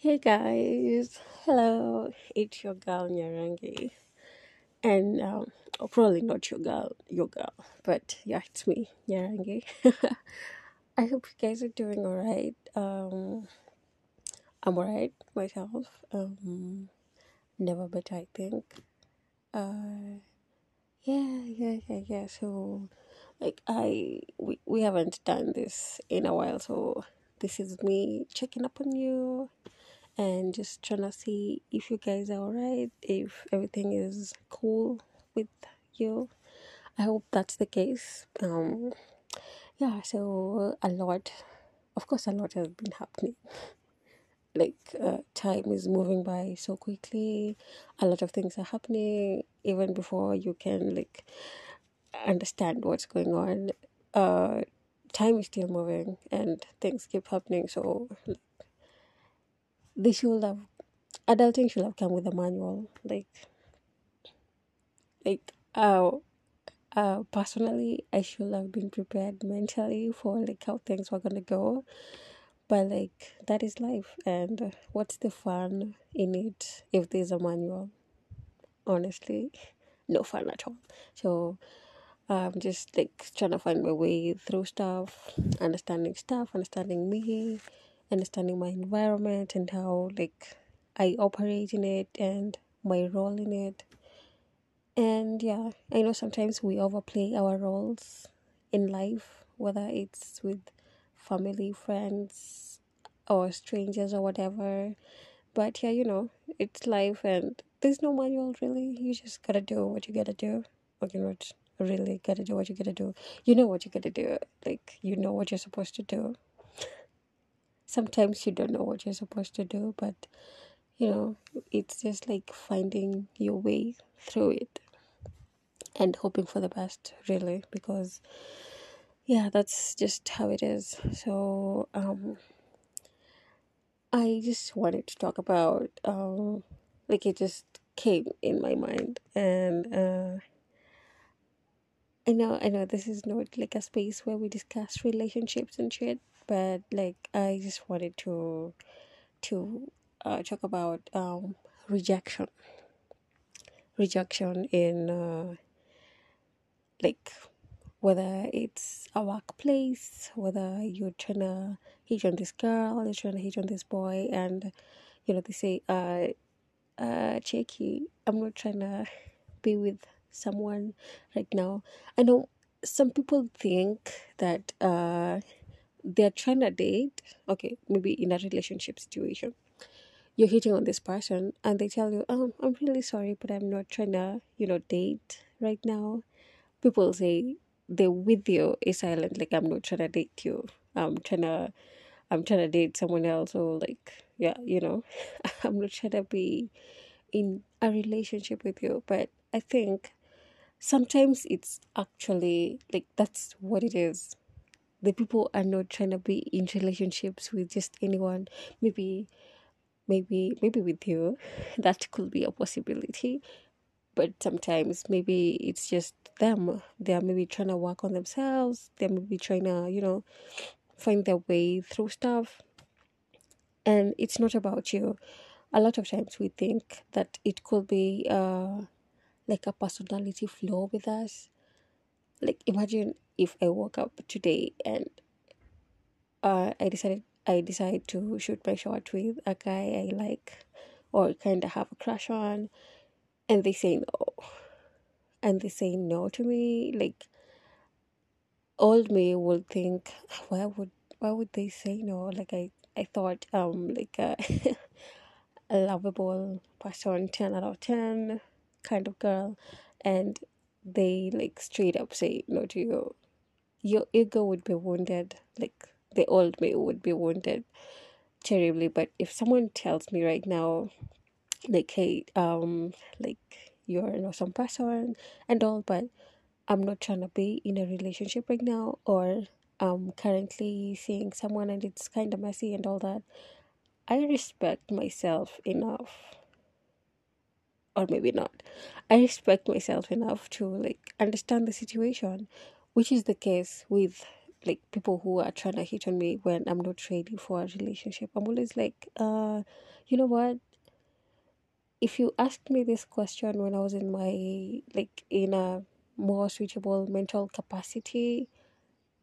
Hey guys, hello, it's your girl Nyarangi, and um, probably not your girl, your girl, but yeah, it's me, Nyarangi. I hope you guys are doing alright. Um, I'm alright myself. Um, never better, I think. Uh, yeah, yeah, yeah, yeah. So, like, I we we haven't done this in a while, so this is me checking up on you and just trying to see if you guys are alright, if everything is cool with you. I hope that's the case. Um, yeah, so a lot, of course, a lot has been happening. Like, uh, time is moving by so quickly, a lot of things are happening, even before you can, like, understand what's going on. Uh, time is still moving and things keep happening, so they should have adulting should have come with a manual like like uh, uh personally i should have been prepared mentally for like how things were gonna go. But like that is life and what's the fun in it if there's a manual? Honestly no fun at all. So i'm just like trying to find my way through stuff understanding stuff understanding me understanding my environment and how like I operate in it and my role in it. And yeah, I know sometimes we overplay our roles in life, whether it's with family, friends, or strangers or whatever. But yeah, you know, it's life and there's no manual really. You just gotta do what you gotta do. You not really gotta do what you gotta do. You know what you gotta do. Like you know what you're supposed to do. Sometimes you don't know what you're supposed to do, but you know, it's just like finding your way through it and hoping for the best, really, because yeah, that's just how it is. So, um, I just wanted to talk about, um, like it just came in my mind, and uh, I know, I know, this is not like a space where we discuss relationships and shit, but like I just wanted to to uh, talk about um, rejection. Rejection in uh, like whether it's a workplace whether you're trying to hit on this girl you're trying to hit on this boy and you know they say uh uh cheeky i'm not trying to be with someone right now. I know some people think that uh they're trying to date okay maybe in a relationship situation you're hitting on this person and they tell you, um, I'm really sorry, but I'm not trying to, you know, date right now. People say they're with you is silent, like I'm not trying to date you. I'm trying to I'm trying to date someone else or like yeah, you know. I'm not trying to be in a relationship with you. But I think sometimes it's actually like that's what it is. The people are not trying to be in relationships with just anyone. Maybe maybe maybe with you. That could be a possibility. But sometimes maybe it's just them. They're maybe trying to work on themselves. They may be trying to you know find their way through stuff. And it's not about you. A lot of times we think that it could be uh like a personality flaw with us like imagine if i woke up today and uh i decided I decide to shoot my shot with a guy I like or kind of have a crush on, and they say no, and they say no to me, like old me would think, why would why would they say no? Like I I thought um like a, a lovable person, ten out of ten kind of girl, and they like straight up say no to you. Your ego would be wounded, like the old me would be wounded terribly but if someone tells me right now like hey um like you're an awesome person and all but i'm not trying to be in a relationship right now or i'm currently seeing someone and it's kind of messy and all that i respect myself enough or maybe not i respect myself enough to like understand the situation which is the case with like people who are trying to hit on me when I'm not ready for a relationship. I'm always like, uh, you know what? If you asked me this question when I was in my like in a more suitable mental capacity,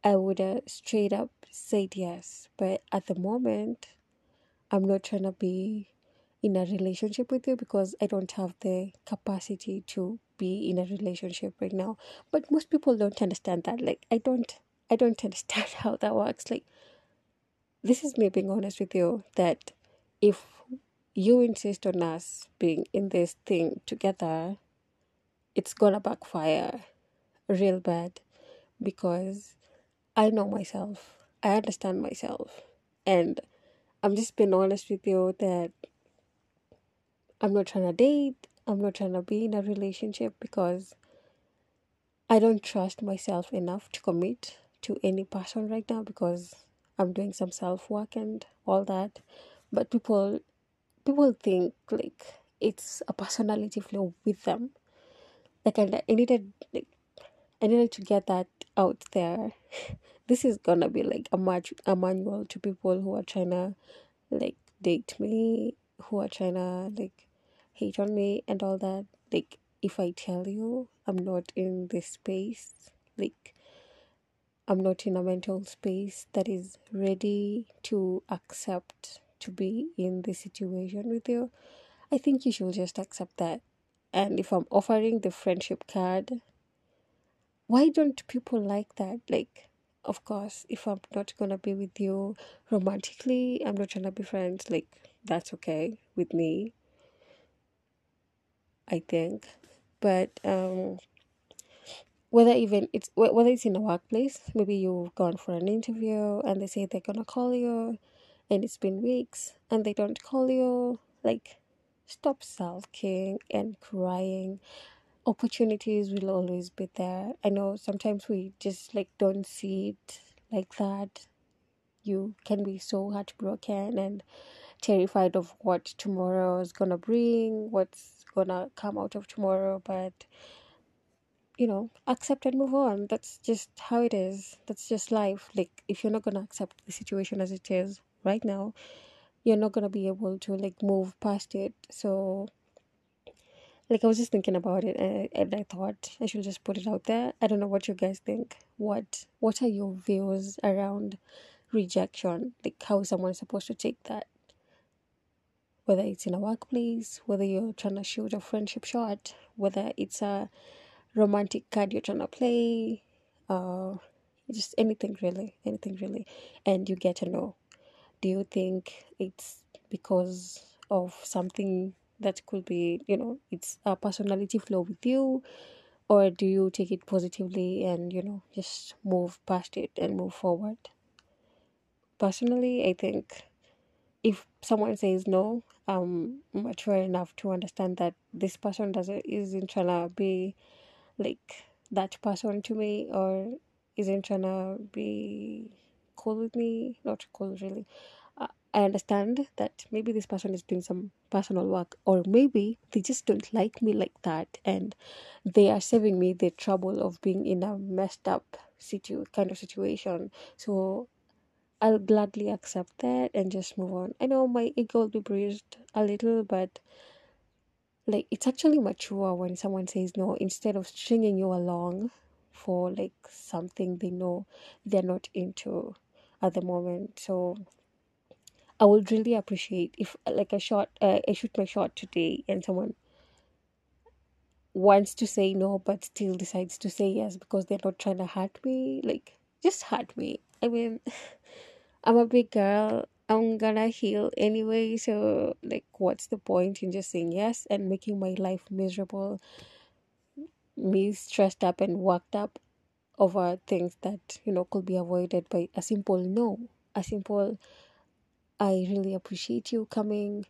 I would have straight up said yes. But at the moment, I'm not trying to be in a relationship with you because I don't have the capacity to be in a relationship right now. But most people don't understand that. Like I don't I don't understand how that works. Like this is me being honest with you that if you insist on us being in this thing together, it's gonna backfire real bad because I know myself. I understand myself. And I'm just being honest with you that I'm not trying to date. I'm not trying to be in a relationship because I don't trust myself enough to commit to any person right now because I'm doing some self work and all that. But people people think like it's a personality flaw with them. Like I, I needed like I needed to get that out there. this is gonna be like a match a manual to people who are trying to like date me, who are trying to like hate on me and all that. Like if I tell you I'm not in this space, like I'm not in a mental space that is ready to accept to be in this situation with you, I think you should just accept that. And if I'm offering the friendship card, why don't people like that? Like, of course, if I'm not gonna be with you romantically, I'm not to be friends, like, that's okay with me. I think. But um whether even it's whether it's in a workplace, maybe you've gone for an interview and they say they're gonna call you and it's been weeks and they don't call you, like stop sulking and crying. Opportunities will always be there. I know sometimes we just like don't see it like that. You can be so heartbroken and terrified of what tomorrow is gonna bring, what's gonna come out of tomorrow, but you know, accept and move on. That's just how it is. That's just life. Like if you're not gonna accept the situation as it is right now, you're not gonna be able to like move past it. So like I was just thinking about it and, and I thought I should just put it out there. I don't know what you guys think. What what are your views around rejection? Like how is someone supposed to take that? Whether it's in a workplace, whether you're trying to shoot a friendship shot, whether it's a romantic card you're trying to play, uh, just anything really, anything really, and you get to know. Do you think it's because of something that could be, you know, it's a personality flaw with you, or do you take it positively and you know just move past it and move forward? Personally, I think if someone says no, I'm mature enough to understand that this person doesn't isn't trying to be like that person to me or isn't trying to be cool with me. Not cool, really. I understand that maybe this person is doing some personal work, or maybe they just don't like me like that, and they are saving me the trouble of being in a messed up situ kind of situation. So I'll gladly accept that and just move on. I know my ego will be bruised a little, but like it's actually mature when someone says no instead of stringing you along for like something they know they're not into at the moment. So I would really appreciate if like a shot, uh, I shoot my shot today and someone wants to say no but still decides to say yes because they're not trying to hurt me. Like just hurt me. I mean. I'm a big girl. I'm gonna heal anyway. So, like, what's the point in just saying yes and making my life miserable, me stressed up and worked up over things that, you know, could be avoided by a simple no? A simple, I really appreciate you coming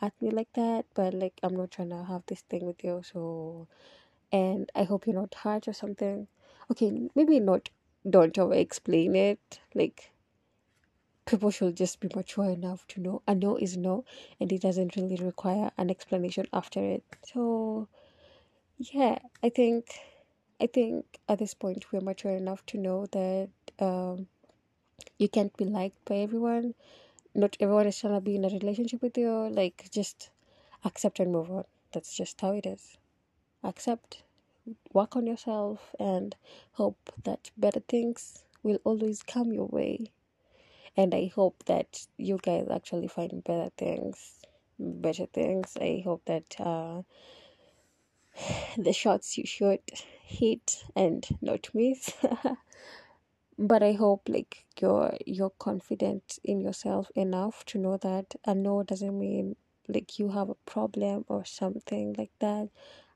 at me like that, but like, I'm not trying to have this thing with you. So, and I hope you're not hurt or something. Okay, maybe not, don't over explain it. Like, people should just be mature enough to know a no is no and it doesn't really require an explanation after it so yeah i think I think at this point we're mature enough to know that um, you can't be liked by everyone. Not everyone is trying to be in a relationship with you. Like, just accept and move on. That's just how it is. Accept, work on yourself, and hope that better things will always come your way. And I hope that you guys actually find better things, better things. I hope that uh, the shots you should hit and not miss. but I hope like you're you're confident in yourself enough to know that a no doesn't mean like you have a problem or something like that.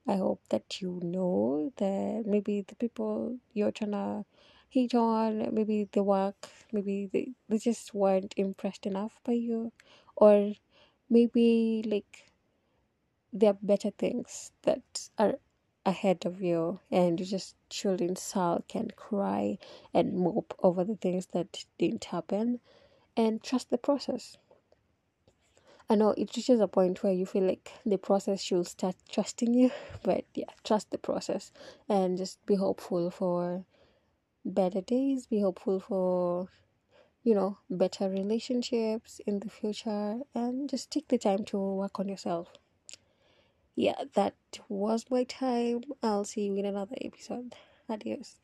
I hope that you know that maybe the people you're trying to hit on, maybe the work, maybe they, they just weren't impressed enough by you, or maybe like there are better things that are ahead of you and you just shouldn't sulk and cry and mope over the things that didn't happen. And trust the process i know it reaches a point where you feel like the process should start trusting you but yeah trust the process and just be hopeful for better days be hopeful for you know better relationships in the future and just take the time to work on yourself yeah, that was my time. I'll see you in another episode. Adios.